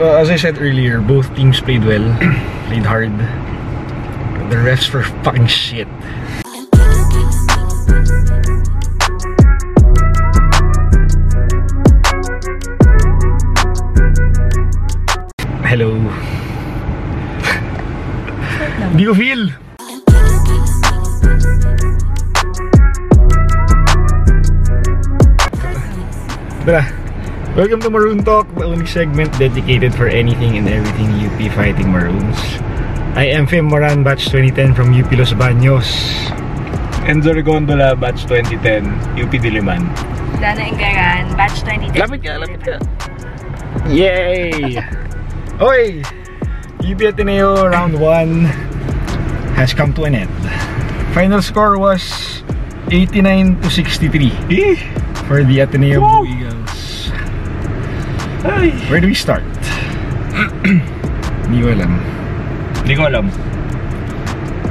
uh, as I said earlier, both teams played well, played hard. The refs were fucking shit. Hello. Do you feel. Tara. Welcome to Maroon Talk, the only segment dedicated for anything and everything UP Fighting Maroons. I am Fim Moran, batch 2010 from UP Los Baños. Enzo Regondola, batch 2010, UP Diliman. Dana Ingaran, batch 2010. Lapit ka, lapit ka. Yay! Oy! UP Ateneo round 1 has come to an end. Final score was 89 to 63 Eh! for the Ateneo Woo! Ay! Where do we start? Hindi ko alam. Hindi ko alam.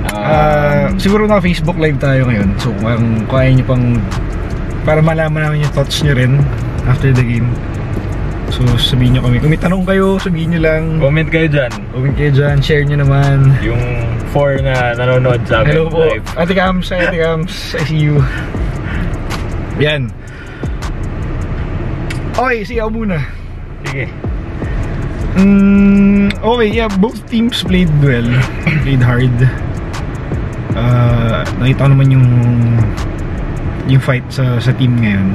Um, siguro na Facebook live tayo ngayon. So kung kaya nyo pang para malaman namin yung thoughts nyo rin after the game. So sabihin nyo kami. Kung may tanong kayo, sabihin nyo lang. comment kayo dyan. Comment kayo dyan, share nyo naman. Yung four na nanonood sa amin Hello po. live. Ate Cams, Ate Cams, I see you. Yan. Sige ako muna. Sige. Mm, okay, yeah, both teams played well. played hard. Uh, nakita ko naman yung yung fight sa sa team ngayon.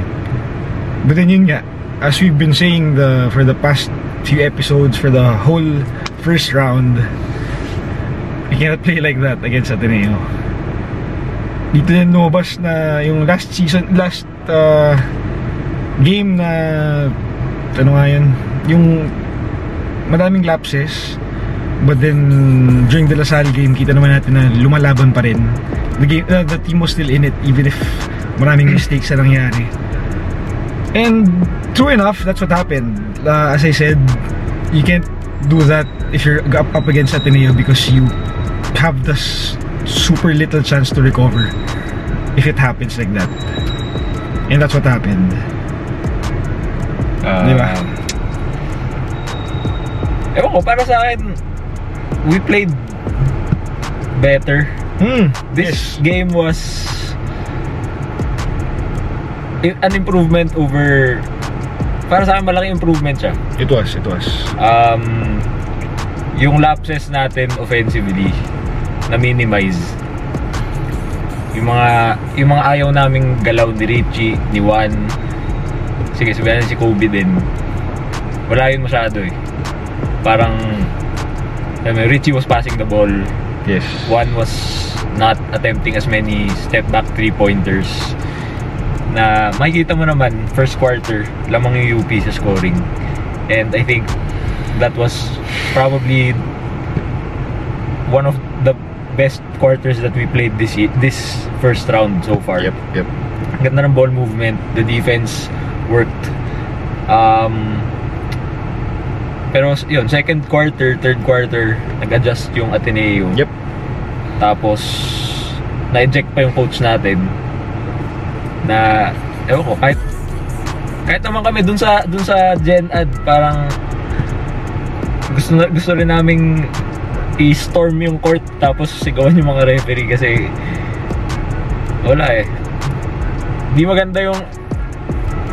But then yun nga, as we've been saying the for the past few episodes for the whole first round, you cannot play like that against Ateneo. Dito din lumabas na yung last season, last uh, game na ano nga yun, yung madaming lapses but then during the Lasal game kita naman natin na lumalaban pa rin. The, game, uh, the team was still in it even if maraming mistakes na nangyari. And true enough that's what happened. Uh, as I said you can't do that if you're up, up against Ateneo because you have the s- super little chance to recover if it happens like that. And that's what happened Uh, Di ba? Ewan ko, para sa akin, we played better. hmm This game was an improvement over para sa akin malaking improvement siya. it was it was Um, yung lapses natin offensively na minimize. Yung mga yung mga ayaw naming galaw ni Richie, ni Juan. Sige, sabihin natin si Kobe din. Wala yun masyado eh. Parang alam mo, Richie was passing the ball. yes Juan was not attempting as many step back three pointers na makikita mo naman first quarter lamang yung UP sa scoring and I think that was probably one of the best quarters that we played this this first round so far yep yep ganda ng ball movement the defense worked. Um pero yun second quarter third quarter nag-adjust yung Ateneo. Yep. Tapos, na-eject pa yung coach natin na, ewan ko, kahit kahit naman kami dun sa dun sa Gen Ad parang gusto na, gusto rin naming i-storm yung court tapos sigawan yung mga referee kasi wala eh. Di maganda yung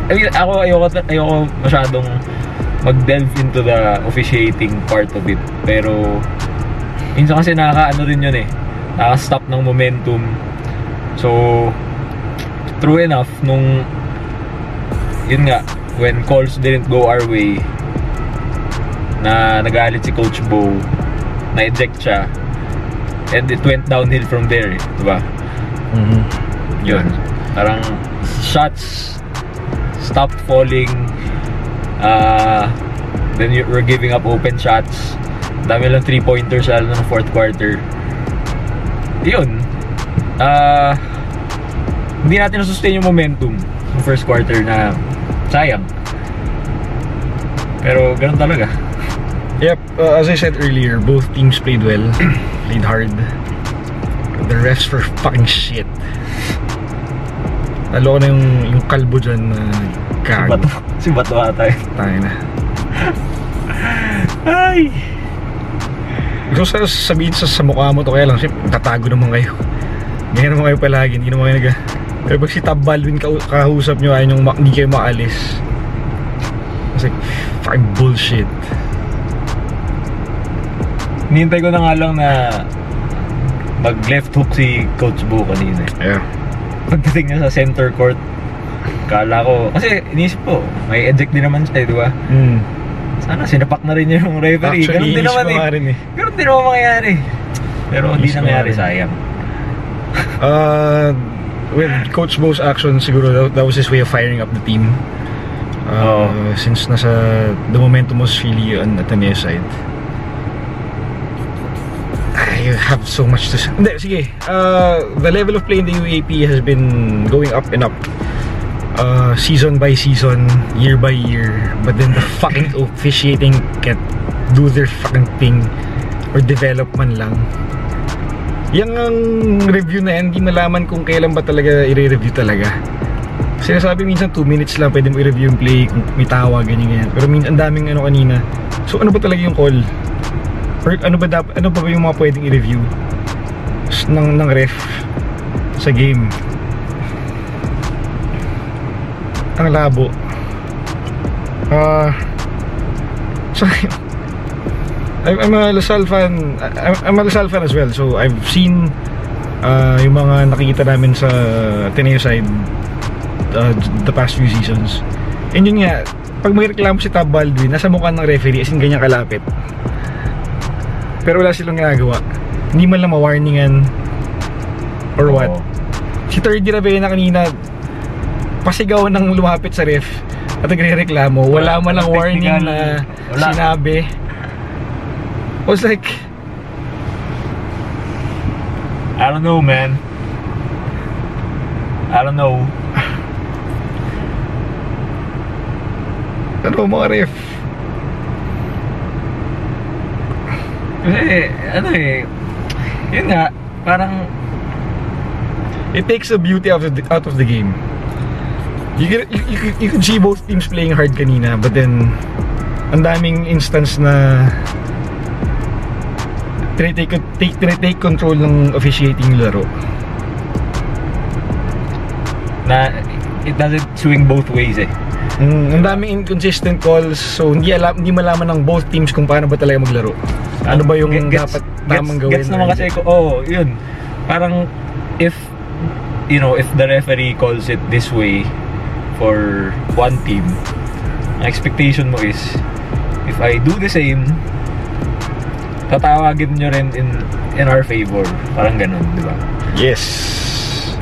I mean, ako ayoko, ayoko masyadong mag-delve into the officiating part of it. Pero minsan kasi nakaka-ano rin yun eh. Nakaka-stop ng momentum. So true enough nung yun nga when calls didn't go our way na nagalit si Coach Bo na-eject siya and it went downhill from there eh, diba? Mhm. yun. Parang shots stopped falling uh, then you were giving up open shots. Dami lang three pointers lalo ng fourth quarter. Yun. Uh, hindi natin na-sustain yung momentum ng first quarter na sayang. Pero ganun talaga. Yep, uh, as I said earlier, both teams played well, played hard. The refs were fucking shit. Lalo ko na yung, yung kalbo dyan na si. Bato, si Bato ata eh. Tayo na. Ay! Gusto ko sana sabihin sa, sa mukha mo to kaya lang, siyempre, tatago naman kayo. Ganyan naman kayo palagi, hindi naman kayo nag... Pero pag si Tab Baldwin ka, kahusap nyo, nyo, ma- hindi kayo maalis. Like, fucking bullshit. Nihintay ko na nga lang na mag left hook si Coach Boo kanina. Yeah. Pagdating niya sa center court, kala ko, kasi inisip ko, may eject din naman siya, di ba? Mm. Sana sinapak na rin niya yung referee. Ganun Actually, din inis naman eh. rin eh. Ganun din naman mangyayari. Pero hindi nangyari, sayang. Uh, with Coach Bo's action, siguro that, was his way of firing up the team. Uh, Oo. Since nasa, the momentum was really on Ateneo side. I have so much to say. Hindi, sige. Uh, the level of play in the UAP has been going up and up. Uh, season by season, year by year. But then the fucking officiating can't do their fucking thing or develop man lang. Yung ang review na hindi malaman kung kailan ba talaga i-review talaga. Sinasabi minsan 2 minutes lang pwede mo i-review yung play kung may tawa, ganyan ganyan. Pero minsan ang daming ano kanina. So ano ba talaga yung call? Or ano ba dapat ano ba, ba yung mga pwedeng i-review ng ng ref sa game? Ang labo. Ah so, I'm, I'm a Lasal fan. I'm, I'm a Lasal fan as well. So I've seen uh, yung mga nakikita namin sa Ateneo side uh, the past few seasons. And yun nga, pag may reklamo si Tab Baldwin, nasa mukha ng referee as in ganyan kalapit. Pero wala silang ginagawa. Hindi man lang ma-warningan or what. Oo. Si Third year na kanina, pasigaw ng lumapit sa ref at nagre-reklamo. Wala man lang warning na Wala. sinabi. I was like, I don't know, man. I don't know. ano mga ref? Kasi, ano eh, yun nga, parang, It takes the beauty out of the, out of the game. You, can, you, you, you could see both teams playing hard kanina, but then ang daming instance na tinitake, take, tinitake control ng officiating laro. na, it doesn't swing both ways eh. Mm, ang daming inconsistent calls, so hindi alam, hindi malaman ng both teams kung paano ba talaga maglaro. Ano ba yung Gets- dapat gets- tamang gawin? Gets naman kasi ko, oh, yun. Parang, if, you know, if the referee calls it this way for one team, ang expectation mo is, if I do the same, tatawagin nyo rin in, in our favor. Parang ganun, di ba? Yes.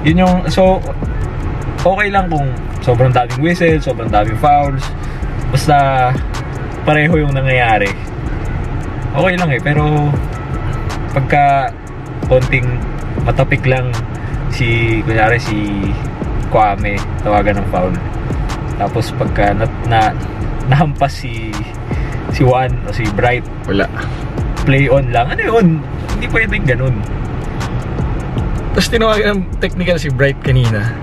Yun yung, so, okay lang kung sobrang daming whistle, sobrang daming fouls, basta pareho yung nangyayari. Okay lang eh, pero pagka konting matapik lang si, kunyari si Kwame, tawagan ng foul. Tapos pagka na, na nahampas si si Juan o si Bright, Wala. play on lang. Ano yun? Hindi pwedeng ganun. Tapos tinawagan ng technical si Bright kanina.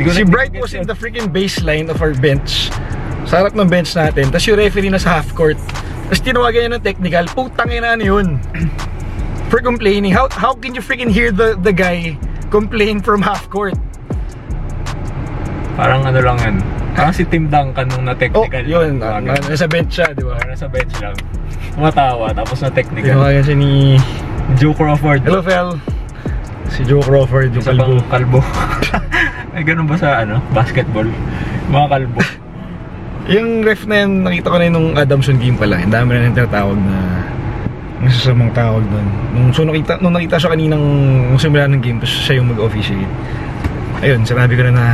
Si Bright was in the freaking baseline of our bench. Sa harap ng bench natin. Tapos yung referee na sa half court. Tapos tinawagan niya ng technical. Putang ina ano yun. For complaining. How how can you freaking hear the the guy complain from half court? Parang ano lang yun. Parang si Tim Duncan nung Oh, na-technical. yun. Mga na- ganun. nasa bench siya, di ba? Nasa bench lang. Tumatawa, tapos na-technical. Tinawagan siya ni... Joe Crawford. Hello, Fel. Si Joe Crawford, yung Isa kalbo. kalbo. Ay, ganun ba sa ano? Basketball? Mga kalbo. Yung ref na yan, nakita ko na yun nung Adamson game pala. Ang dami na nang tinatawag na masasamang tawag doon. Nung, so nakita, nung nakita siya kaninang nung simula ng game, tapos siya yung mag-officiate. Ayun, sinabi ko na na,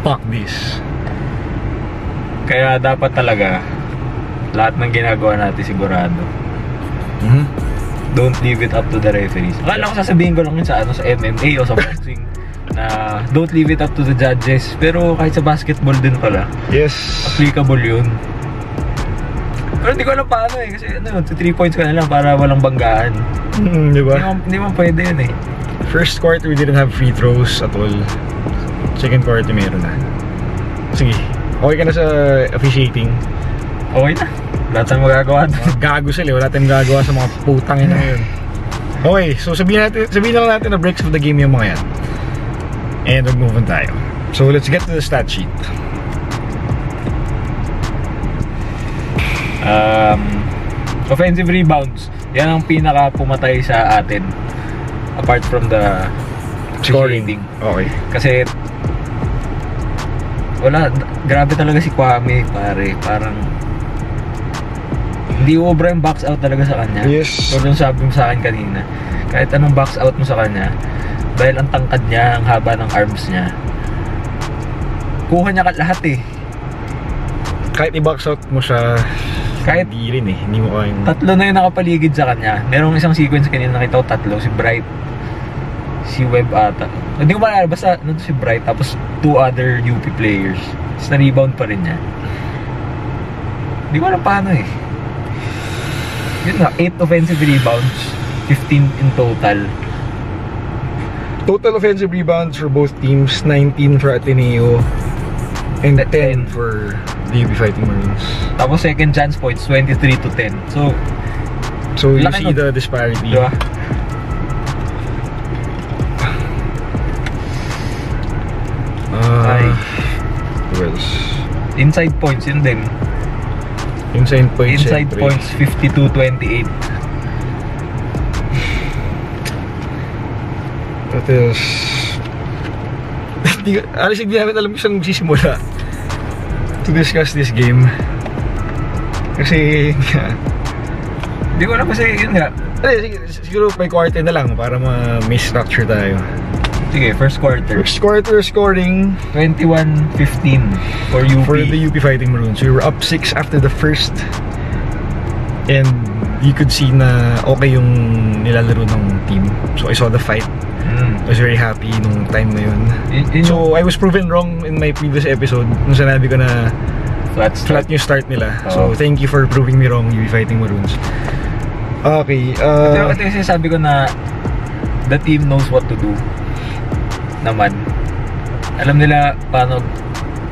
fuck this. Kaya dapat talaga, lahat ng ginagawa natin sigurado. Mhm. Don't leave it up to the referees. Akala ko sasabihin ko lang yun sa, ano, sa MMA o sa boxing na don't leave it up to the judges. Pero kahit sa basketball din pala, Yes. applicable yun. Pero hindi ko alam paano eh. Kasi ano, 3 points ka na lang para walang banggaan. Hmm, di ba? hindi mo pwede yun eh. First quarter, we didn't have free throws at all. Second quarter, meron na. Sige. Okay ka na sa officiating. Okay na. Lahat tayong magagawa doon. Gago sila, eh. wala tayong gagawa sa mga putang ina yun. Okay, so sabihin natin, sabihin na lang natin na breaks of the game yung mga yan. And mag-move tayo. So let's get to the stat sheet. Um, offensive rebounds. Yan ang pinaka pumatay sa atin. Apart from the Scoring. Okay. Kasi wala, grabe talaga si Kwame, pare. Parang hindi obra yung box out talaga sa kanya. Yes. So, yung sabi mo sa akin kanina, kahit anong box out mo sa kanya, dahil ang tangkad niya, ang haba ng arms niya, kuha niya ka lahat eh. Kahit i-box out mo siya, Kahit hindi rin eh. Hindi mo kayang... tatlo na yung nakapaligid sa kanya. Merong isang sequence kanina nakita ko tatlo, si Bright, si Webb ata. Hindi ko maalala, basta nandun si Bright, tapos two other UP players. Tapos na-rebound pa rin niya. Hindi ko alam paano eh. Yun nga, 8 offensive rebounds, 15 in total. Total offensive rebounds for both teams, 19 for Ateneo and 10 for the UP Fighting Marines. Tapos second chance points, 23 to 10. So, So you see the disparity. di ba? Uh, who else? Inside points, yun din. Inside points. Inside points, 52-28. Hindi, honestly, hindi namin alam kung saan magsisimula to discuss this game. Kasi, Hindi ko alam kasi, yun nga. Ay, siguro may quarter na lang para ma-may structure tayo. Sige, first quarter. First quarter scoring 21-15 for UP. for the UP Fighting Maroons. We were up 6 after the first. And you could see na okay yung nilalaro ng team. So I saw the fight. Mm. I was very happy nung time na yun. Yun, yun So I was proven wrong in my previous episode nung sinabi ko na flat flat start. yung start nila. Oo. So thank you for proving me wrong, UP Fighting Maroons. Okay, uh, Pero ito yung sinasabi ko na the team knows what to do. Naman. Alam nila paano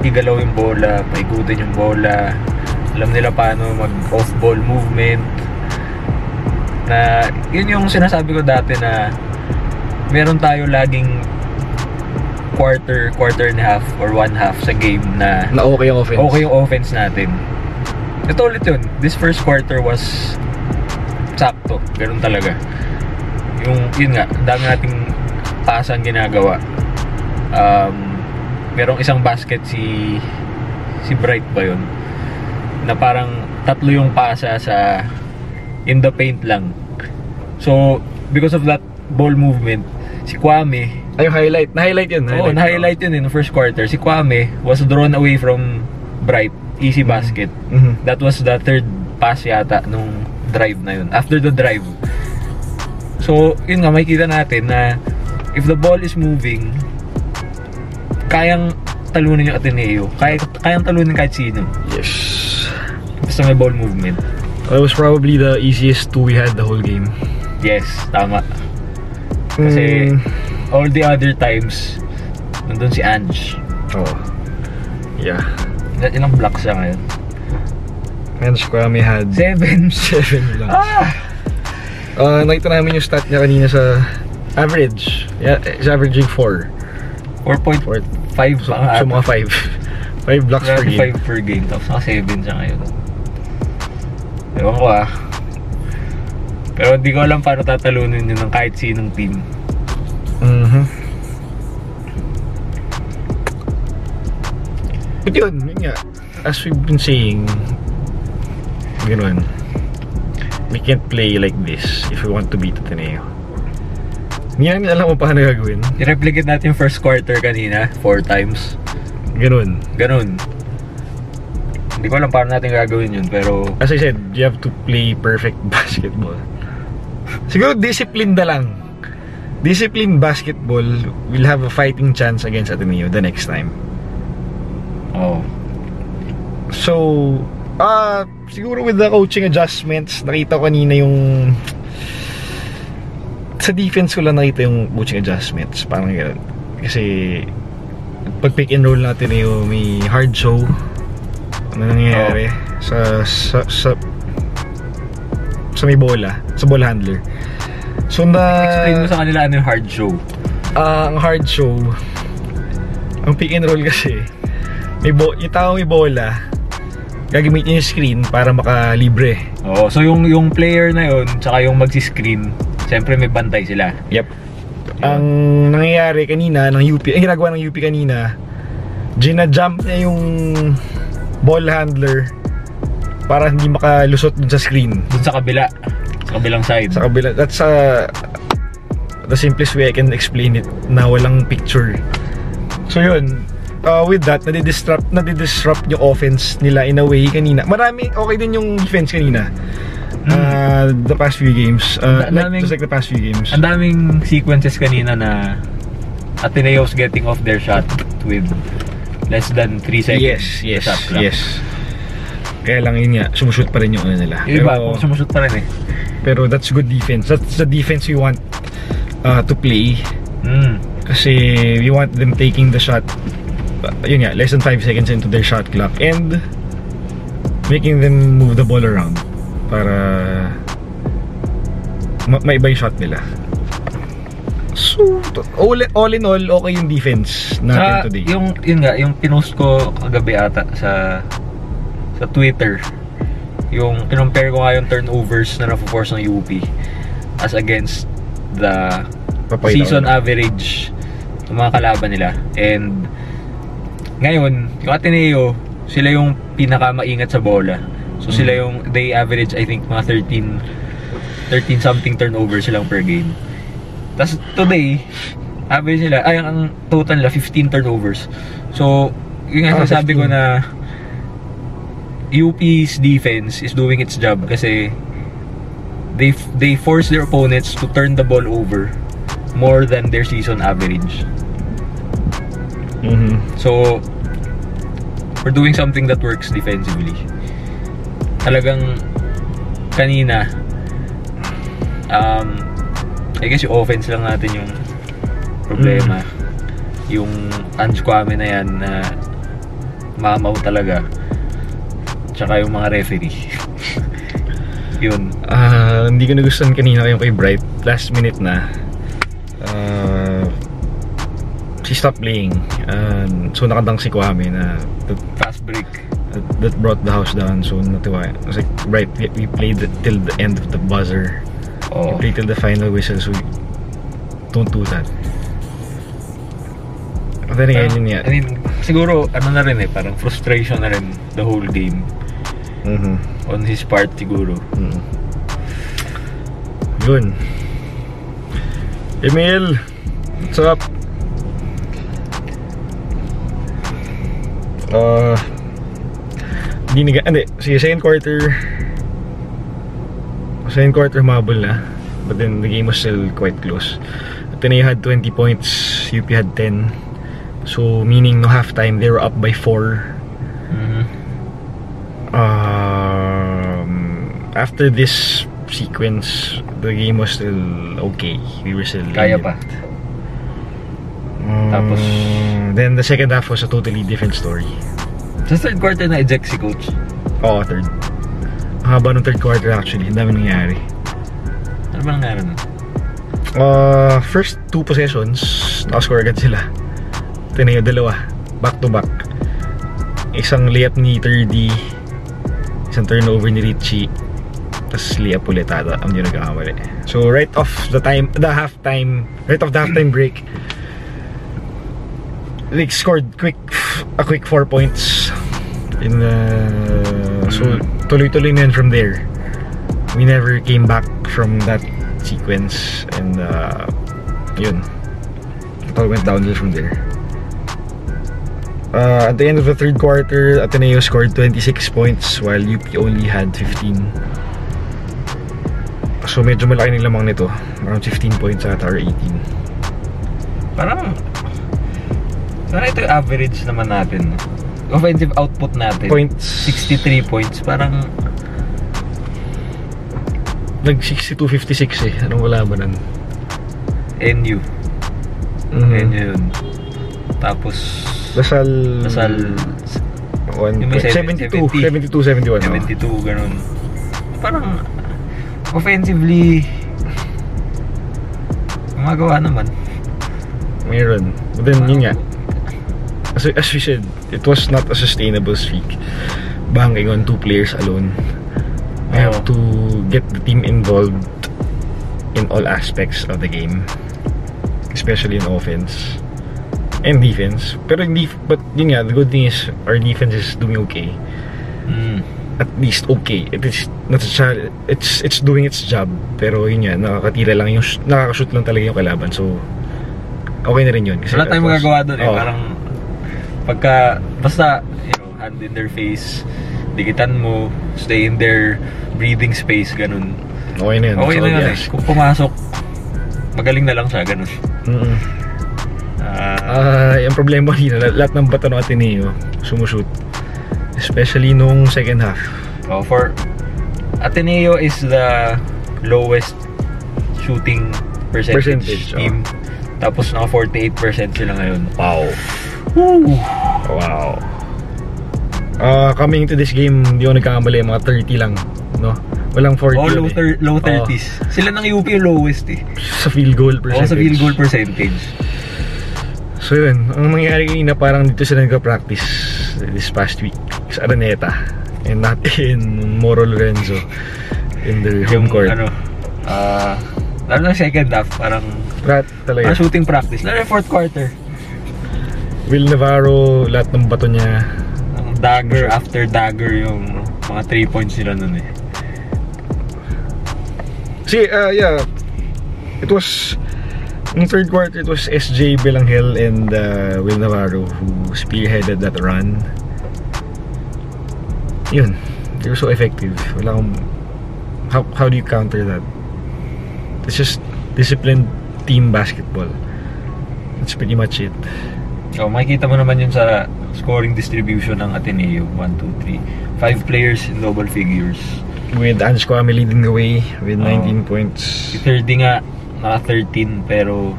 igalaw yung bola, paikutin yung bola. Alam nila paano mag off-ball movement. Na yun yung sinasabi ko dati na meron tayo laging quarter, quarter and a half or one half sa game na na okay yung offense. okay yung offense natin. Ito ulit yun. This first quarter was sakto. Ganun talaga. Yung, yun nga, dami nating pasan ginagawa. Um, merong isang basket si si Bright ba yun? Na parang tatlo yung pasa sa in the paint lang. So, because of that ball movement, si Kwame, Ay, yung highlight. Na-highlight yun. Oo, na-highlight yun in the first quarter. Si Kwame was drawn away from Bright. Easy basket. Mhm. That was the third pass yata nung drive na yun. After the drive. So, yun nga, makikita natin na if the ball is moving, kayang talunin yung Ateneo. Kaya, kayang talunin kahit sino. Yes. Basta may ball movement. That was probably the easiest two we had the whole game. Yes, tama. Kasi, Mm, all the other times, nandun si Ange. oh. Yeah. Il- Ilang blocks siya ngayon? And Squame had Seven. seven lang. Ah! Uh, nakita namin yung stat niya kanina sa average. Yeah, he's averaging 4. 4.5 Four. So, nga. so mga 5. 5 blocks per game. 5 per game. Tapos naka 7 siya ngayon. Ewan ko ah. Pero hindi ko alam paano tatalunin yun ng kahit sinong team. Mhm. But yun, yun nga. As we've been saying, ganun. We can't play like this if we want to beat Ateneo. Hindi namin alam kung paano gagawin. I-replicate natin yung first quarter kanina, 4 times. Ganun. Ganun. Hindi ko alam paano natin gagawin yun, pero As I said, you have to play perfect basketball. Siguro discipline na lang. Discipline basketball will have a fighting chance against Ateneo the next time. oh. So, ah, siguro with the coaching adjustments, nakita ko kanina yung sa defense ko lang nakita yung coaching adjustments. Parang gano'n. Kasi pag pick and roll natin yung may hard show. Ano nangyayari? sa sa sa, sa may bola, sa ball handler. So na Explain mo sa kanila ano yung hard show. Ah, ang hard show, ang pick and roll kasi, may bo yung tao may bola, gagamitin yung screen para makalibre. Oo, so yung yung player na yun, tsaka yung magsi-screen, siyempre may bantay sila. Yep. Ang nangyayari kanina ng UP, ang ginagawa ng UP kanina, gina-jump niya yung ball handler para hindi makalusot dun sa screen. Dun sa kabila, sa kabilang side. Sa kabila, that's uh, the simplest way I can explain it na walang picture. So yun, uh, with that, nadi-disrupt, nadi-disrupt yung offense nila in a way kanina. Marami, okay din yung defense kanina. Uh, the past few games. Uh, like, daming- just like the past few games. Ang daming sequences kanina na Ateneo's getting off their shot with less than 3 seconds. Yes, yes, yes. Kaya lang yun nga, sumushoot pa rin yung ano nila. Yung iba, Pero- sumushoot pa rin eh. Pero that's good defense. That's the defense we want uh, to play. Mm. Kasi we want them taking the shot, uh, yun nga, less than 5 seconds into their shot clock and making them move the ball around para ma maiba yung shot nila. So, all, all in all, okay yung defense natin Saka, today. yung, yun nga, yung pinost ko kagabi ata sa sa Twitter, yung kinumpare ko nga yung turnovers na na-force ng UP as against the Papakita ko season lang. average ng mga kalaban nila. And ngayon, yung Ateneo, sila yung pinakamaingat sa bola. So sila Mm. yung, they average I think mga 13 13 something turnovers silang per game. Tapos today, average nila, ay ang total nila 15 turnovers. So, yung nga Ah, sabi ko 15. na UP's defense is doing its job kasi they they force their opponents to turn the ball over more than their season average. Mhm. So, we're doing something that works defensively. Talagang kanina, um, I guess yung offense lang natin yung problema. Yung Ange Kwame na yan na mamaw talaga. Tsaka yung mga referee. Yun. Ah, hindi ko nagustuhan kanina yung kay Bright. Last minute na. Ah, she stopped playing. And so nakadang si Kwame na that, Fast break. that, that brought the house down. So natuwa. I was like, Bright, we, we played till the end of the buzzer. Oh. We played till the final whistle. So don't do that. Then again, yun nga. I mean, siguro, ano na rin eh, parang frustration na rin the whole game. Mhm. On his part siguro. Mm. Yun. Emil, what's up? Uh, hindi nag... Hindi, sige, second quarter... Second quarter humabol na. But then the game was still quite close. Ateneo had 20 points, UP had 10. So, meaning no halftime, they were up by 4. After this sequence, the game was still okay. We were still Kaya pa. Um, Tapos- then the second half was a totally different story. Sa third quarter na eject si coach. Oo, third. Ang haba ng third quarter actually. Ang dami nangyari. Ano ba nangyari nun? Uh, first two possessions, nakascore agad sila. Tinaya dalawa. Back to back. Isang layup ni 30. Isang turnover ni Richie. Tapos layup ulit ata. Ang hindi nagkakamali. So right off the time, the halftime, right off the halftime break, they scored quick, a quick four points. In the, so tuloy-tuloy na yun from there. We never came back from that sequence and uh, yun it all went downhill from there uh, at the end of the third quarter Ateneo scored 26 points while UP only had 15 so medyo malaki ng lamang nito around 15 points ata or 18 Parang, parang ito yung average naman natin. Offensive output natin. points 63 points. Parang, nag 62-56 eh anong wala ba nun NU. Mhm. NU yun. Tapos, Lasal Lasal, one Yung may point- 72, 72, 71. oh. 72, ganun. Parang, offensively, gumagawa naman. Meron. But then, yun nga. As, as we said, it was not a sustainable streak. Banking on two players alone. We have Oo. to get the team involved in all aspects of the game. Especially in offense. And defense. Pero hindi, but yun nga, the good thing is, our defense is doing okay. Mm. At least okay. It is chal- it's it's doing its job. Pero yun nga, nakakatira lang yung, sh- nakakashoot lang talaga yung kalaban. So, okay na rin yun. Kasi Wala tayong magagawa doon eh. Oo. Parang, pagka, basta, you know, hand in their face, dikitan mo, stay in their breathing space, ganun. Okay na yun. Okay That's na yun eh. ask. Kung pumasok, magaling na lang siya, ganun. Mm-mm. Ah, Ah, yung problema kanina, la- lahat ng bato ng Ateneo sumushoot. Especially nung second half. oh, for Ateneo is the lowest shooting percentage, Percentage, oh. team. Tapos naka 48% sila ngayon. Wow. Woo! Wow. Ah, coming to this game, hindi ako nagkakamali, mga 30 lang, no? Walang 40 Oh, low, eh. low Oo. 30s. Sila ng UP yung lowest eh. sa field goal percentage. sa field goal percentage. So yun, ang nangyari kanina parang dito sila nagka-practice this past week sa Araneta and not in Moro Lorenzo in their home court. ano, ah, lalo na second half, parang, Rat talaga. parang shooting practice. Lalo na fourth quarter. Will Navarro, lahat ng bato niya. Ang dagger after dagger yung mga 3 points nila nun eh. See, uh, yeah, it was in third quarter it was SJ Belangel and uh, Will Navarro who spearheaded that run. Yun, they were so effective. Wala akong, how, how do you counter that? It's just disciplined team basketball. That's pretty much it. So, makikita mo naman yun sa scoring distribution ng Ateneo. 1, 2, 3. Five players in double figures. With Ange Kwame leading the way with Oh. 19 points. Si Thirdy nga, naka 13 pero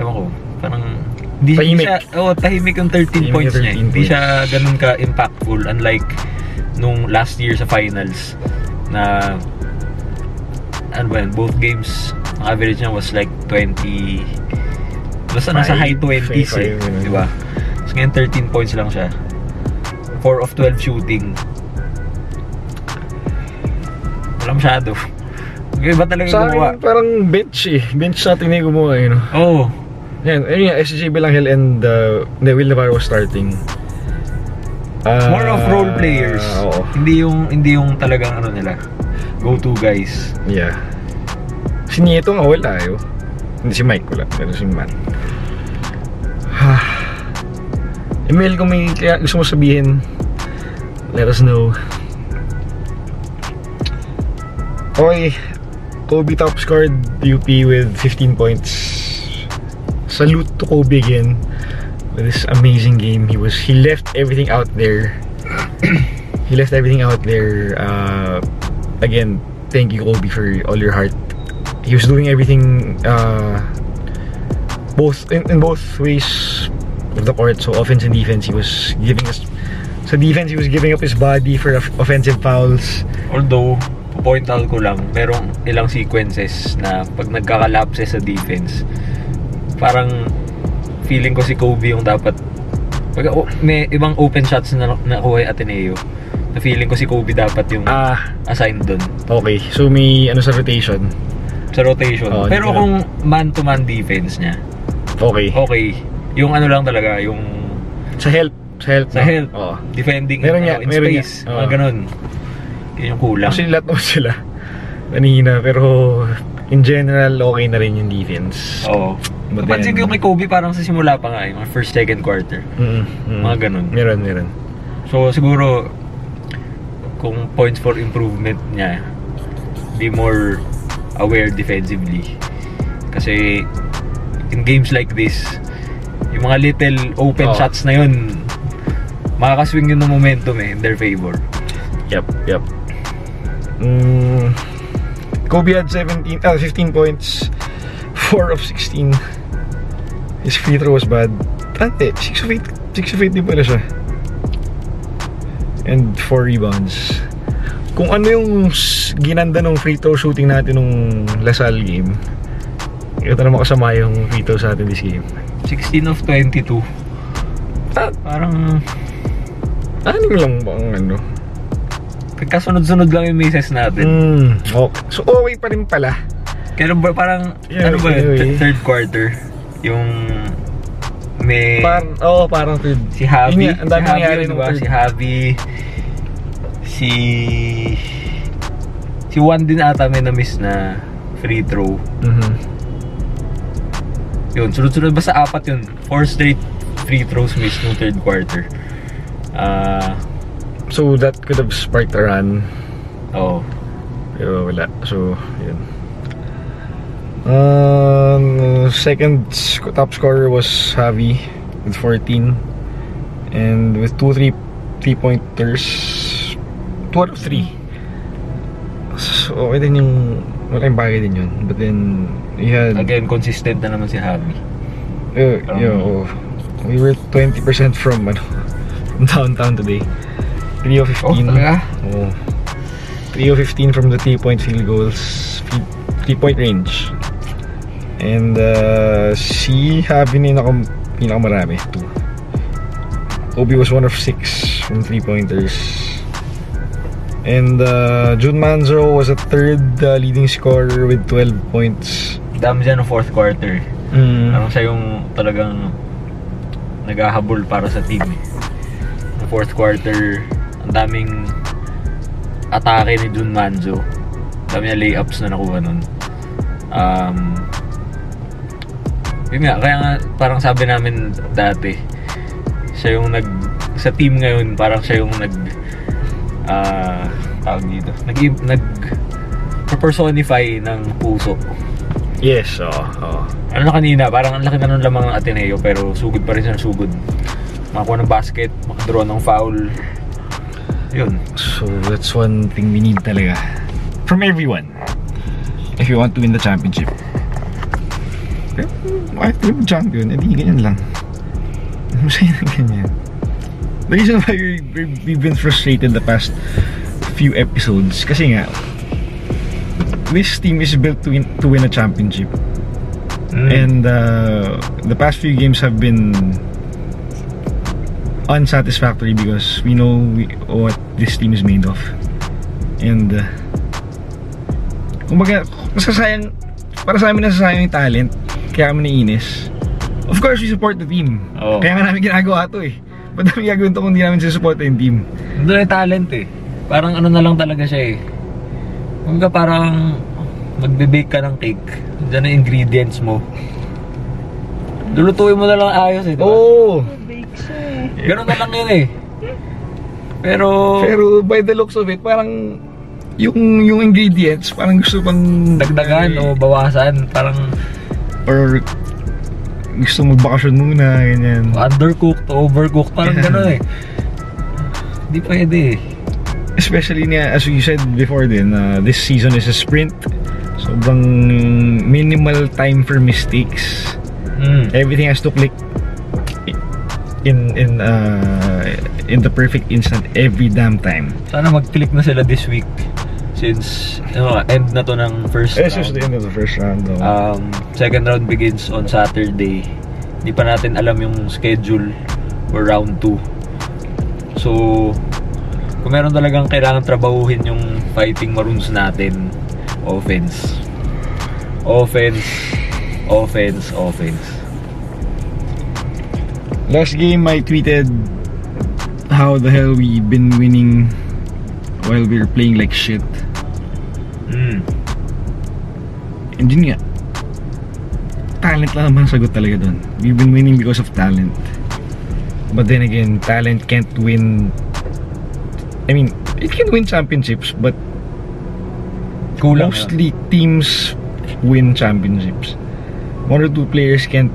ewan ko, parang hindi Tahimik. siya, oh, tahimik yung 13 Tahimik points niya. 13 Hindi siya ganun ka impactful unlike nung last year sa finals na ano ba yun, both games ang average niya was like 20 basta nasa high Five, 20s five, eh, di ba? So ngayon 13 points lang siya. 4 of 12 shooting. Wala masyado. Iba talaga Sa gumawa. akin, parang bench eh. Bench sa atin na yung gumawa, know. Oo. Oh, Yan, ayun nga, SJ Belangel and uh, the Will Navarro was starting. Ah, more of role players. Oo. Hindi yung hindi yung talagang ano nila. Go-to guys. Yeah. Si Nieto nga wala eh. oh. Hindi si Mike wala, pero si Matt. Emil, kung may kaya gusto mo sabihin, let us know. Okay, Kobe top scored UP with 15 points. Salute to Kobe again with this amazing game. He was he left everything out there. he left everything out there. Uh, again, thank you Kobe for all your heart. He was doing everything uh, both in, in both ways of the court. So offense and defense, he was giving us. So defense, he was giving up his body for offensive fouls. Although, point out ko lang, merong ilang sequences na pag nagkakalapse sa defense, parang feeling ko si Kobe yung dapat pag o- may ibang open shots na nakuha yung Ateneo na feeling ko si Kobe dapat yung Ah, assigned doon okay. So may ano sa rotation. sa rotation. Oo, Pero kung man-to-man defense niya, Okay. okay. Yung ano lang talaga, yung Sa help. Sa help. sa no? health, Oo. defending Meron ano, nga, in meron space, nga. mga Oo. ganun. Yun yung kulang. Actually, lahat naman sila. Kanina, pero in general, okay na rin yung defense. Oo. But Napansin ko kay Kobe parang sa simula pa nga, yung first, second quarter. Mm, mm. Mga ganun. Meron, meron. So siguro kung points for improvement niya, be more aware defensively. Kasi in games like this, yung mga little open Oo. shots na yun, makakaswing yun ng momentum eh, in their favor. Yep, yep. Mm, Kobe had 17, ah, 15 points. 4 of 16. His free throw was bad. Ate, 6 of 8 6 of 18 pala siya. And 4 rebounds. Kung ano yung ginanda ng free throw shooting natin nung Lasal game, ito na makasama yung free throw sa atin this game. 16 of 22. Ah, Parang ano lang ba ang ano? Kasunod-sunod lang yung misses natin. Hmm, okay. So, okay pa rin pala. Kailan ba parang, Yeah, ano ba yun? anyway. Th- Third quarter. Yung may... Oo, oh, parang third. si Javi. Ang dami si Javi nangyari diba? Si Javi. Si... Si Juan din ata may na-miss na free throw. Mhm. Yun, sunod-sunod basta apat yun. Four straight free throws missed nung third quarter. Ah, So, that could have sparked a run. oh. Pero wala. So, yun. Um, second sc- top scorer was Javi with 14. And with 2 3 three pointers, 2 out of 3. So, okay din yung malaking bagay din yun. But then, we had... Again, consistent na naman si Javi. Uh, Um, yo, we were 20% from ano, downtown today. 3 of 15. Oh, talaga? Oh. 3 of 15 from the 3-point field goals. 3-point range. And uh, si Javi na yung naka- pinakamarami. 2. Obi was 1 of 6 from 3-pointers. And uh, Jun Manzo was a third uh, leading scorer with 12 points. Dami dyan ng fourth quarter. Mm. Parang siya yung talagang naghahabol para sa team. eh. Fourth quarter, daming atake ni Jun Manzo. Dami na layups na nakuha nun. Um, yun nga, kaya nga parang sabi namin dati, siya yung nag, sa team ngayon, parang siya yung nag, ah, tawag dito, nag, nag, personify ng puso. Yes, oo. oo. Ano na kanina, parang ang laki na nung lamang ng Ateneo pero sugod pa rin siya sugod. Makakuha ng basket, makadraw ng foul. Yun. So that's one thing we need talaga. From everyone. If you want to win the championship. Pero, di mo champion, edi ganyan lang. Masaya na ganyan. The reason why we, we- we've been frustrated the past few episodes, kasi nga, this team is built to win, to win a championship. Mm. And uh, the past few games have been unsatisfactory because we know we, what this team is made of. And uh, kumbaga, nasasayang para sa amin nasasayang yung talent kaya kami naiinis. Of course, we support the team. Oo. Kaya nga namin ginagawa to eh. Ba't namin gagawin to kung hindi namin susupport yung team? Doon yung talent eh. Parang ano na lang talaga siya eh. Ka parang magbe-bake ka ng cake, dyan ang ingredients mo. Lulutuin mo na lang ayos eh, di? Oo! Ganun na lang yun eh. Pero, Pero by the looks of it, parang yung yung ingredients, parang gusto pang dagdagan o bawasan, parang or gusto magbakasyon muna, ganyan. undercooked overcooked, parang Yeah. gano'n eh. Hindi pwede eh. Especially niya, as we said before din, uh, this season is a sprint. Sobrang minimal time for mistakes. Mm. Everything has to click in in uh, in the perfect instant every damn time. Sana mag-click na sila this week since ano, end na to ng first This round. is the end of the first round. Though. Um, second round begins on Saturday. Hindi pa natin alam yung schedule for round 2. So, kung meron talagang kailangan trabahuhin yung fighting maroons natin, offense. Offense, offense, offense. Last game, I tweeted how the hell we been winning while we were playing like shit. Mm. And yun nga, talent lang naman sagot talaga doon. We've been winning because of talent. But then again, talent can't win. I mean, it can win championships, but Kulang mostly teams win championships. One or two players can't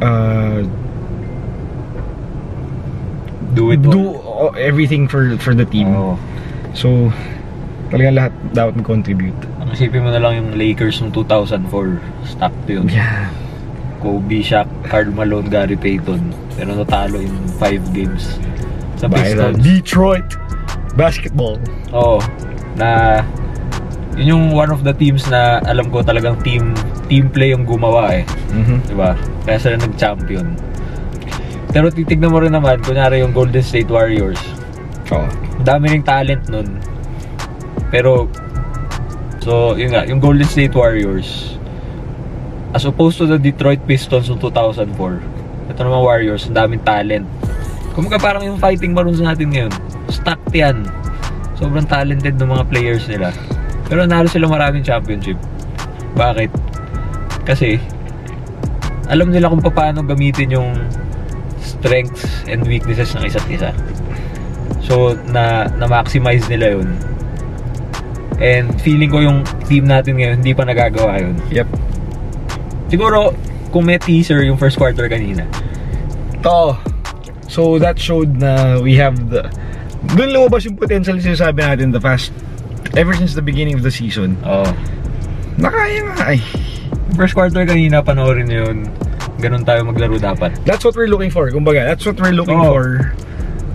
uh, Do it do uh, everything for for the team. Oo. So, talagang lahat dapat mag-contribute. Ang isipin mo na lang yung Lakers ng 2004. Stock to yun. Yeah. Kobe, Shaq, Karl Malone, Gary Payton. Pero natalo in 5 games sa the Pistons. Detroit basketball. Oo. Na yun yung one of the teams na alam ko talagang team team play yung gumawa eh. Mhm. Di ba? Kaya sila nag-champion. Pero titignan mo rin naman, kunyari yung Golden State Warriors. Oo. Ang dami ring talent nun. Pero, so, yun nga, yung Golden State Warriors, as opposed to the Detroit Pistons noong 2004, ito naman Warriors, ang daming talent. Kumbaga parang yung fighting maroons natin ngayon, stacked yan. Sobrang talented ng mga players nila. Pero nalo sila maraming championship. Bakit? Kasi, alam nila kung paano gamitin yung strengths and weaknesses ng isa't isa. So, na, na-maximize nila yun. And feeling ko yung team natin ngayon, hindi pa nagagawa yun. Yep. Siguro, kung may teaser yung first quarter kanina. Oo. So that showed na we have the doon lumabas yung potential yung sinasabi natin the past ever since the beginning of the season. Oo. Nakaya nga ay. First quarter kanina, panoorin yun. Ganun tayo maglaro dapat. That's what we're looking for. Kumbaga, that's what we're looking Oo. for.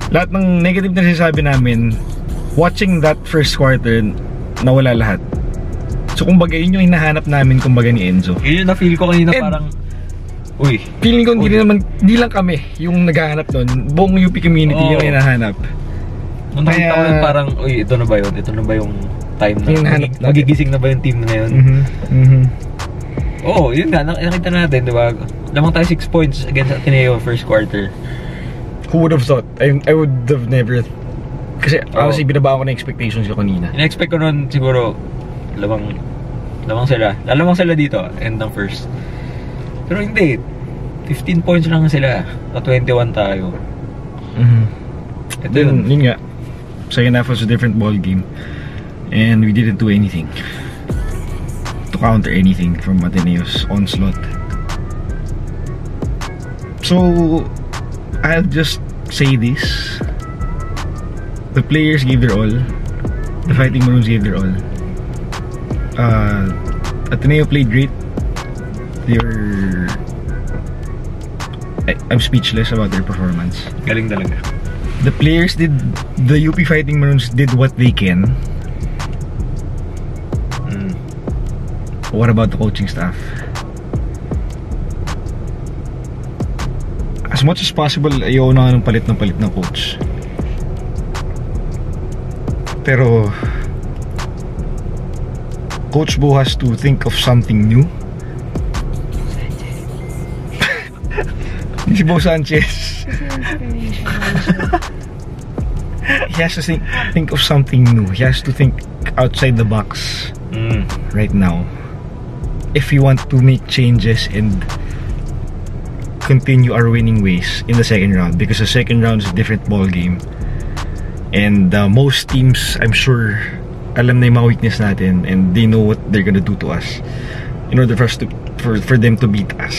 Lahat ng negative na sinasabi namin, watching that first quarter, nawala lahat. So kumbaga, yun yung hinahanap namin kumbaga ni Enzo. Yun yung na-feel ko kanina And- parang, uy, Feeling ko hindi naman, hindi lang kami yung naghahanap nun. Buong UP community Oo. yung hinahanap. nung nakita ko yun parang, uy, ito na ba yun? Ito na ba yung time na, Yung nahanap magig- natin. magigising na ba yung team na yun? Mhm. Mhm. Oo, yun nga, nak- nakita natin, di ba? Lamang tayo 6 points against Ateneo first quarter. Who would have thought? I, I would have never... Kasi Oo. honestly, binaba ko na expectations ko kanina. In-expect ko nun siguro, lamang, lamang sila. Lalamang sila dito, end ng first. Pero hindi, 15 points lang sila. Na 21 tayo. Mhm. Ito yun. yun nga, second half was a different ball game. And we didn't do anything to counter anything from Ateneo's onslaught. So, I'll just say this. The players gave their all. The Fighting Maroons gave their all. Uh, Ateneo played great. They were... I, I'm speechless about their performance Galing talaga. the players did the UP Fighting Maroons did what they can. What about the coaching staff? As much as possible, ayaw na ng palit ng palit ng coach. Pero Coach Bo has to think of something new. si Bo Sanchez. he has to think think of something new. He has to think outside the box Mm. right now. If we want to make changes and continue our winning ways in the second round because the second round is a different ball game. And uh, most teams, I'm sure, alam na yung mga weakness natin and they know what they're gonna do to us in order for us to for, for them to beat us.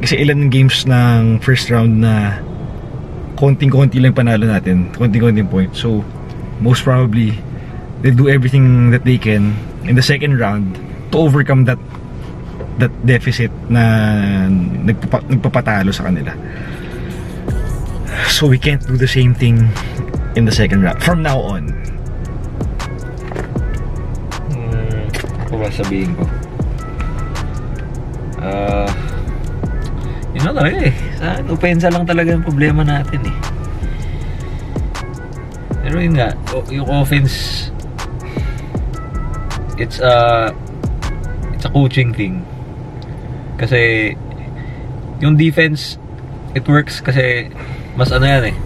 Kasi ilan ng games ng first round na konting-konti lang panalo natin, konting-konting point. So, most probably, they'll do everything that they can in the second round to overcome that that deficit na nagpapa, nagpapatalo sa kanila. So we can't do the same thing in the second round from now on. Mm. Ano ba sabihin ko? Ah... yun na talaga eh. Sa opensa lang talaga yung problema natin eh. Pero yun nga, yung offense, it's a, it's a coaching thing. Kasi, yung defense, it works kasi mas ano yan eh,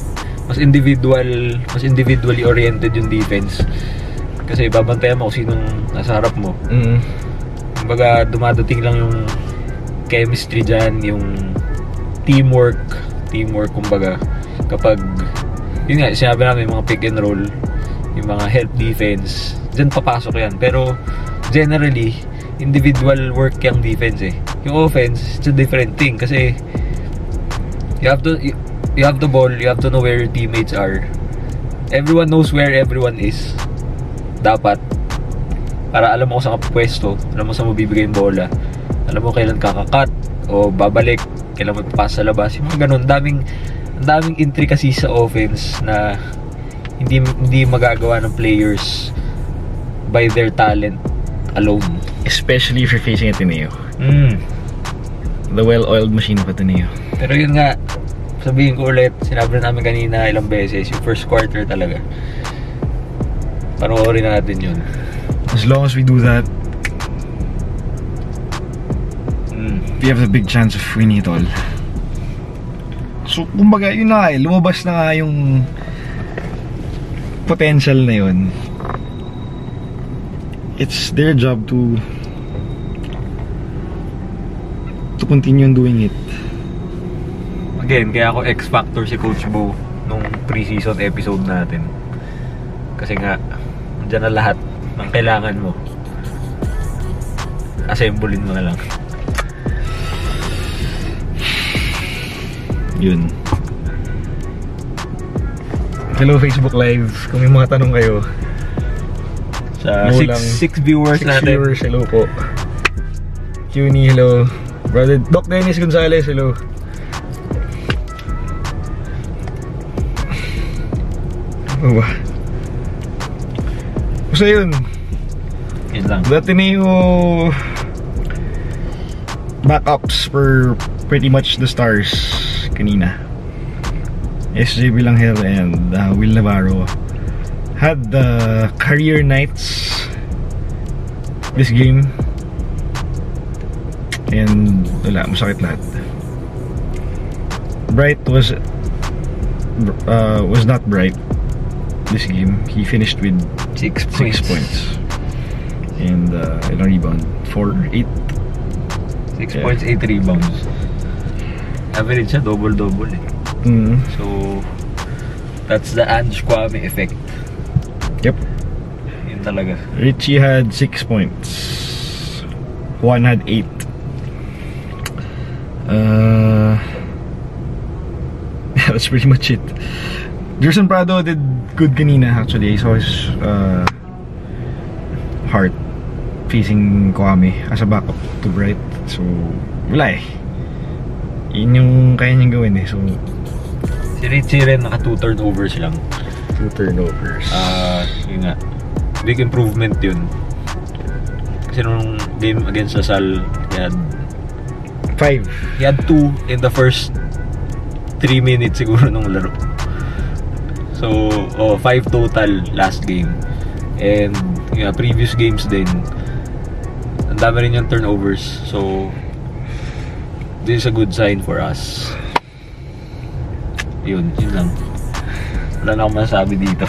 mas individual, mas individually oriented yung defense. Kasi babantayan mo kung sinong nasa harap mo. Mm. Kumbaga, dumadating lang yung chemistry dyan, yung teamwork, teamwork kumbaga, kapag, yun nga, sinabi namin, yung mga pick and roll, yung mga help defense, dyan papasok yan. Pero, generally, individual work yung defense eh. Yung offense, it's a different thing kasi, you have to, you, you have the ball, you have to know where your teammates are. Everyone knows where everyone is. Dapat, para alam mo kung saan ka pwesto, alam mo saan mo bibigay yung bola, alam mo kailan kakakat, o babalik, kailan mo ipapasa sa labas. Yung mga ganun, daming, daming intricacies sa offense na hindi hindi magagawa ng players by their talent alone. Especially if you're facing Ateneo. Mm. The well-oiled machine of Ateneo. Pero yun nga, sabihin ko ulit, sinabi na namin kanina ilang beses, yung first quarter talaga. Panoorin natin yun. As long as we do that, Mm. we have a big chance of winning it all. So, kumbaga, yun na nga eh, lumabas na nga yung potential na yun. It's their job to to continue doing it. Again, kaya ako X-Factor si Coach Bo nung preseason episode natin. Kasi nga, dyan na lahat ng kailangan mo. Assemblein mo na lang. Yun. Hello Facebook Live. Kung may mga tanong kayo, Sa No 6 lang. six viewers six natin. viewers, hello po. Cuny, hello. Brother Doc Dennis Gonzalez, hello. Ano ba? Basta yun, Yun lang. the Ateneo backups for pretty much the stars kanina. SJ Bilangel and uh, Will Navarro had the career nights this game and wala, masakit lahat. Bright was uh, was not bright this game. He finished with 6 points. six points and uh, ilang rebound? Four, eight. 6 Yeah. points, 8 rebounds. Average siya, double-double eh. Mm. So, that's the Ange Kwame effect. Yep. Yun talaga. Richie had six points. Juan had eight. Uh, yeah, that's pretty much it. Gerson Prado did good kanina actually. I saw his uh, heart facing Kwame as a backup to Bright. So, wala eh. Yun yung kaya niyang gawin eh. So, Si Richie rin, naka 2 turnovers lang. Two turnovers. Ah, yun nga. Big improvement yun. Kasi nung game against Lasal, he had, Five. he had two in the first 3 minutes siguro nung laro. So, oh, 5 total last game. And, nga, previous games din, ang dami rin yung turnovers. So, this is a good sign for us. Yun, yun lang. Wala na akong masasabi dito.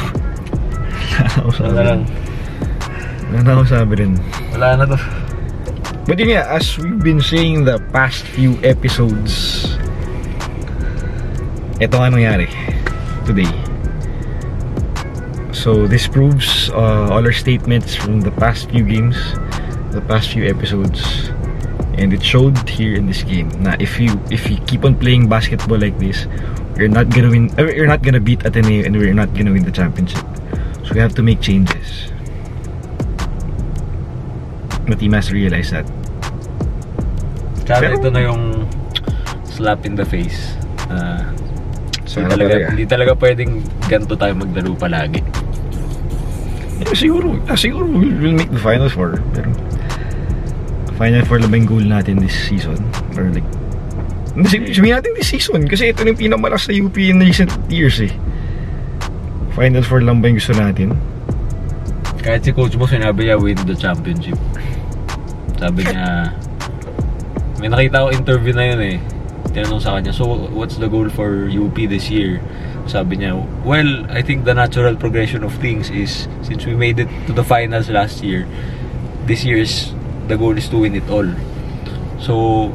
Wala na lang. Wala na ako sabi rin. Wala na to. But yun nga, as we've been saying the past few episodes, ito nga nangyari today. So this proves uh, all our statements from the past few games, the past few episodes, and it showed here in this game. Na if you if you keep on playing basketball like this, you're not gonna win. uh, You're not gonna beat Ateneo, and we're not gonna win the championship. So we have to make changes. Team has to realize that. Tsaka Pero- ito na yung slap in the face. So hindi, talaga, hindi talaga pwedeng ganito tayo maglaro palagi. Yeah, siguro, ah, siguro we'll, we'll make the final four. Pero final four lang ba yung goal natin this season? Or like sabihin natin this season kasi ito na yung pinamalakas sa UP in recent years eh. Final four lang ba yung gusto natin? Kahit si coach mo sinabi niya win the championship. Sabi niya, may nakita ko interview na yun eh. Tinanong sa kanya, so what's the goal for UP this year? Sabi niya, well, I think the natural progression of things is since we made it to the finals last year, this year's the goal is to win it all. So,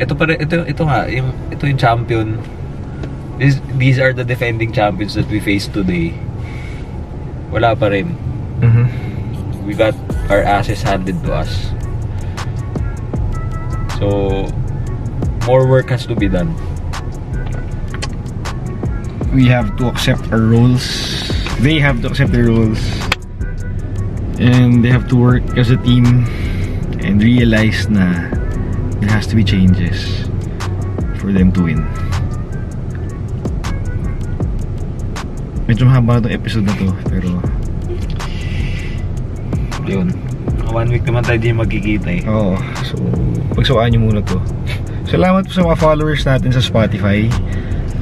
ito pa ito ito nga, yung ito yung champion. This, these are the defending champions that we face today. Wala pa rin. Mm-hmm. We got our asses handed to us. So, more work has to be done. We have to accept our roles. They have to accept their roles. And they have to work as a team and realize na There has to be changes for them to win. Medyo mahaba itong episode na to, pero Yun. One week naman tayo di magkikita eh. Oo. So, pagsawaan nyo muna to. Salamat po sa mga followers natin sa Spotify,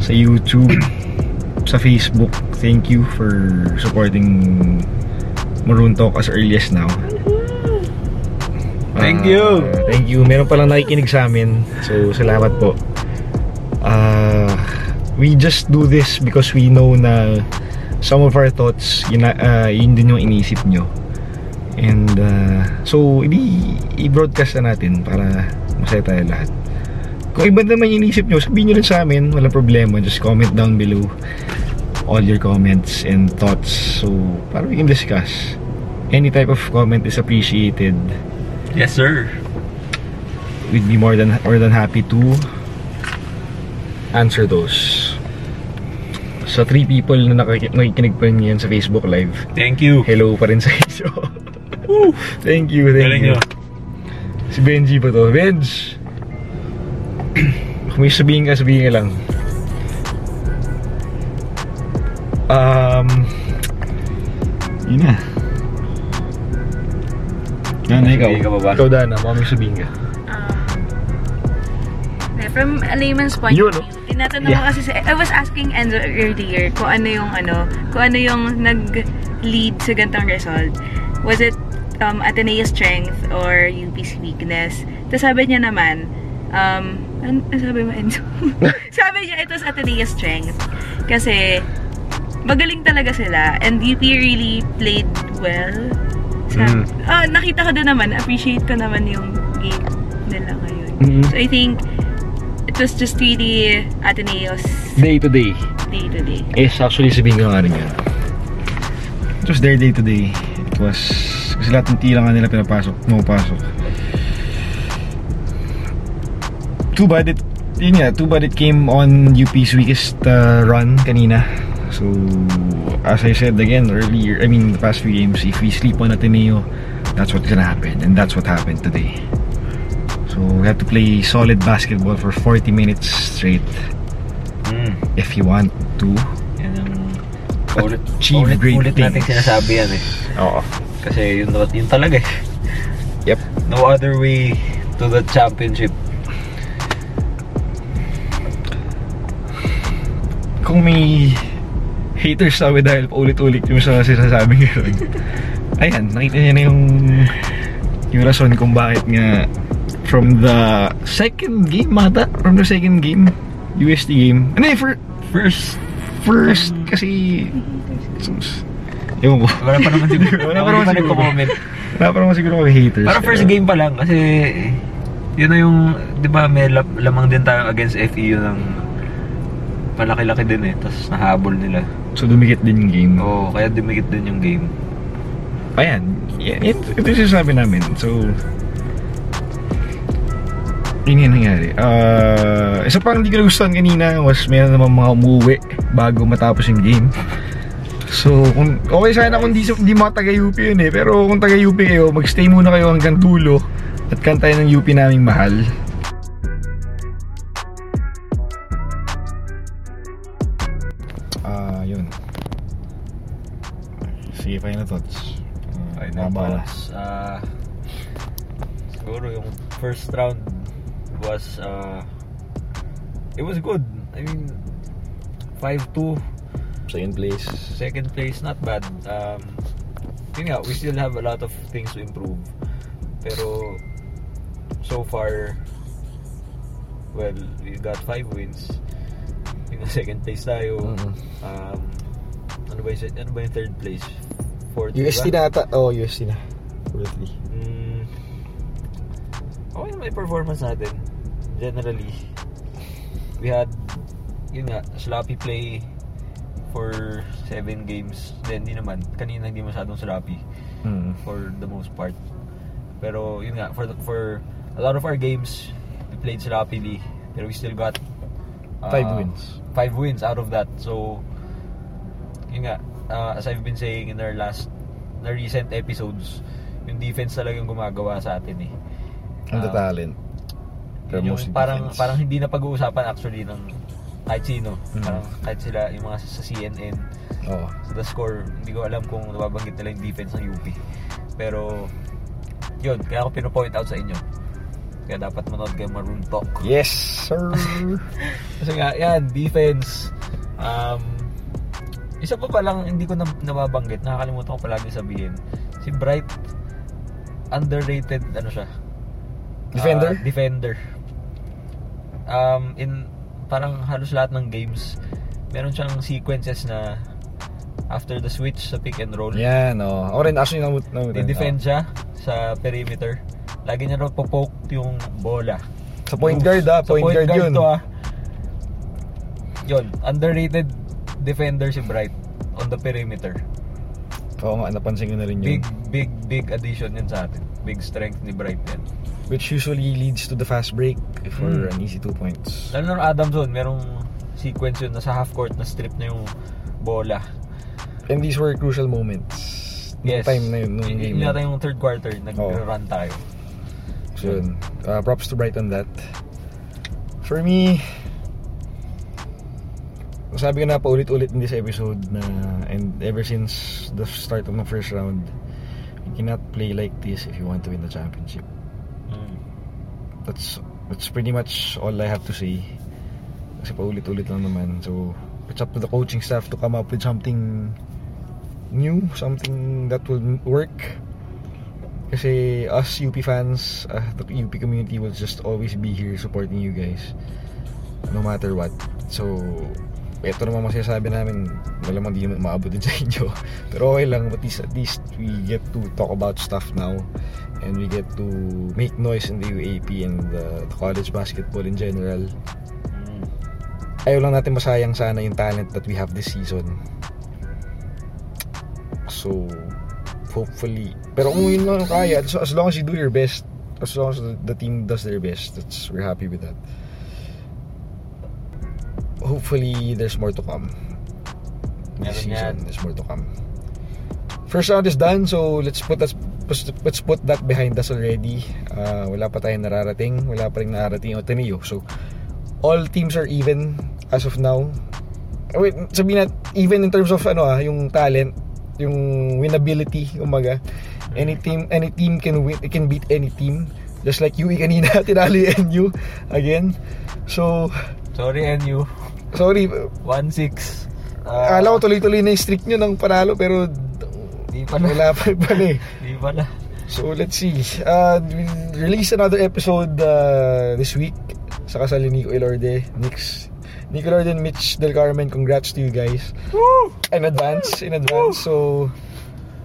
sa YouTube, sa Facebook. Thank you for supporting Maroon Talk as early as now. Thank you. Thank you. Meron palang nakikinig sa amin. So, salamat po. Ah, we just do this because we know na some of our thoughts, yun, ah, yun din yung inisip nyo. And uh, so, i-broadcast na natin para masaya tayo lahat. Kung iba naman yung inisip nyo, sabihin nyo rin sa amin. Walang problema. Just comment down below all your comments and thoughts. So, para we can discuss. Any type of comment is appreciated. Yes, sir. We'd be more than more than happy to answer those. Sa three people na nakik- nakikinig pa rin sa Facebook Live, Thank you. hello pa rin sa inyo. thank you, thank Galing you. nyo. Si Benji ba to? Benj! Kung may sabihin ka, sabihin ka lang. Um, yun na. Dana, ikaw. Sabihin ka pa ba? Ikaw, Dana. May sabihin ka. Eh, From a layman's point Yun, of no? view, tinatanong Yeah. ko kasi, sa- I was asking Enzo earlier kung ano yung ano, kung ano yung nag-lead sa gantong result. Was it um, Ateneo's strength or UP's weakness? Tapos sabi niya naman, um, ano, ano sabi mo Enzo? sabi niya, it was Ateneo's strength. Kasi, magaling talaga sila. And UP really played well. Sa, Mm. Ah, nakita ko din naman, appreciate ko naman yung game nila ngayon. Mhm. So I think it was just really Ateneo's Day to day. day to day. Yes, actually sabihin ko nga rin yan. It was their day to day. It was, kasi lahat ng tira nga nila pinapasok, pumapasok. Too bad it, yun nga, too bad it came on UP's weakest uh, run kanina. So, as I said again earlier, I mean the past few games, if we sleep on Ateneo, that's what's gonna happen. And that's what happened today. So, we have to play solid basketball for 40 minutes straight Mm. if you want to. Ulit, Achieve ulit, great ulit natin things. sinasabi yan eh. Oo. Kasi yun, yun talaga eh. Yep. No other way to the championship. Kung may haters sa amin dahil paulit-ulit yung sa sinasabi ngayon. Ayan, nakita niya na yung yung rason kung bakit nga from the second game mata, from the second game, UST game. Ano eh, for, First, first kasi sus, ewan ko. wala pa naman siguro. Wala pa naman siguro. nagko-comment. Wala pa naman siguro mga haters. Parang first game pa lang kasi yun na yung, di ba may lamang din tayo against FEU ng malaki-laki din eh. Tapos nahabol nila. So dumikit din yung game. Oo, kaya dumikit din yung game. Ayan, yan, yan, ito yung sinasabi namin. So, yun yung nangyari. Uh, isa pang hindi ko nagustuhan kanina was meron naman mga umuwi bago matapos yung game. So, kung, okay sana kung di, di mga taga-UP yun eh. Pero kung taga-UP kayo, magstay muna kayo hanggang dulo at kantayin ng UP naming mahal. Final thoughts. Uh, Final mababa. thoughts. Ah, siguro yung first round was uh, it was good. I mean 5-2 Second place. second place not bad. Um yun nga, we still have a lot of things to improve. Pero so far well, we got 5 wins. Yung second place tayo. Mhm. Um ano ba yung, ano ba yung third place? Fourth, UST diba? na ata. Oo, oh, UST na. Currently. Mm, okay naman yung performance natin. Generally. We had, yun nga, sloppy play for 7 games. Then, hindi naman. Kanina hindi masyadong sloppy Mm. for the most part. Pero, yun nga, for, the, for a lot of our games, we played sloppily. Pero we still got uh, Five wins. Five wins out of that. So, yun nga, uh, as I've been saying in our last, na recent episodes, yung defense talaga yung gumagawa sa atin eh. And the Um, talent. Yun yung parang defense. parang hindi na pag-uusapan actually ng kahit sino. Mm. Parang kahit sila yung mga sa CNN Oo. sa The Score, hindi ko alam kung nababanggit nila yung defense ng UP. Pero yun, kaya ako pino-point out sa inyo. Kaya dapat manood kayo Maroon Talk. Yes, sir. Kasi nga, yan, defense. Um, isa pa palang hindi ko na, nababanggit, nakakalimutan ko palagi sabihin. Si Bright, underrated, ano siya? Defender? Ah, defender. Um, in, parang halos lahat ng games, meron siyang sequences na after the switch sa pick and roll, Yan, oh. Ako rin actually namut namut. di-defend siya sa perimeter. Lagi niya raw popoke yung bola. Sa point guard ah, Sa point, guard, yun. to ah. Yun, underrated defender si Bright on the perimeter. Oo nga, napansin ko na rin yun. Big, big, big addition yun sa atin. Big strength ni Bright yan. Which usually leads to the fast break for Hmm. an easy two points. Lalo na Adam Zone, merong sequence yun na sa half court na strip na yung bola. And these were crucial moments. Nung time na yun, nung Y- game yata yung third quarter, nag-run tayo. So yun, uh, props to Bright on that. For me, sabi ko na paulit-ulit in this episode na and ever since the start of the first round, you cannot play like this if you want to win the championship. Mm. That's that's pretty much all I have to say. Kasi paulit-ulit lang naman. So, it's up to the coaching staff to come up with something new, something that will work. Kasi us UP fans, uh, the UP community will just always be here supporting you guys. No matter what. So, eto naman masasabi namin, malamang di naman maabot din sa inyo. Pero okay lang, at least, at least we get to talk about stuff now. And we get to make noise in the UAP and the, the college basketball in general. Mm. Ayaw lang natin masayang sana yung talent that we have this season. So, hopefully. Pero kung yun lang kaya, as, as long as you do your best, as long as the, the team does their best, that's, we're happy with that. Hopefully, there's more to come. This Meron yan. season, there's more to come. First round is done, so let's put us let's put that behind us already. Uh, wala pa tayong nararating, wala pa rin nararating yung Ateneo. So, all teams are even as of now. Wait, sabihin na, even in terms of ano ah, yung talent, yung winnability, umaga. Any team, any team can win, it can beat any team. Just like UE kanina, tinalo yung NU again. So, Sorry, NU. Sorry, 1-6. akala ko tuloy-tuloy na yung streak nyo ng panalo, pero Di pala. wala pa pala eh. Di pala. So let's see. Uh, we'll release another episode uh, this week. Saka sa Nico Elorde, Nix, Nico Elorde and Mitch Del Carmen. Congrats to you guys. Woo! In advance, in advance. So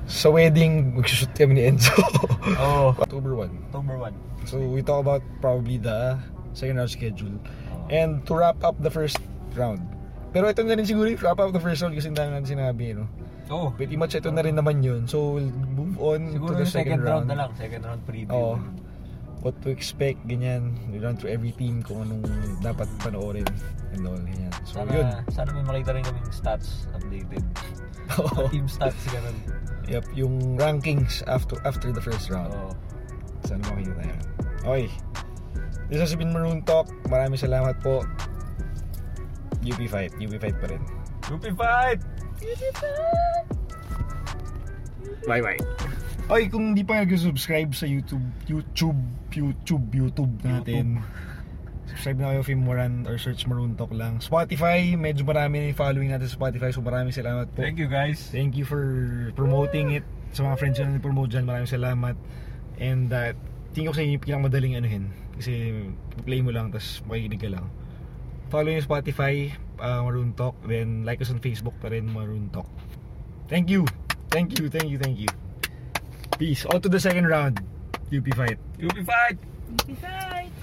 sa wedding, magsushoot kami ni Enzo. Oh, October 1. October 1. So we talk about probably the second round schedule. Oh. And to wrap up the first round. Pero ito na rin siguro yung wrap up the first round kasi dami natin sinabi, no? Oh, Pretty much ito na rin naman yun. So we'll move on siguro to the yung second round na lang. Second round preview. Oo. what to expect, ganyan. We run through every team kung anong dapat panoorin and all, ganyan. So, Sana, yun. sana may makita rin kaming stats updated. Oo. Team stats, ganun. yep, yung rankings after after the first round. Oo. Sana makikita yan. Okay. This has been Maroon Talk. Maraming salamat po. UP Fight. UP Fight pa rin. UP fight! Bye-bye. Okay, kung di pa nag-subscribe sa YouTube, YouTube, YouTube, YouTube natin. Subscribe na kayo Film Moran or search Maroon Talk lang. Spotify, medyo marami na yung following natin sa Spotify. So maraming salamat po. Thank you guys. Thank you for promoting it sa mga friends na promote dyan. Maraming salamat. And uh, tingin ko sa inyo yung pinakamadaling anuhin. Kasi play mo lang, tapos makikinig ka lang follow yung Spotify, uh, Maroon Talk. Then like us on Facebook pa rin, Maroon Talk. Thank you. Thank you, thank you, thank you. Peace. On to the second round. UP fight. UP fight! UP fight!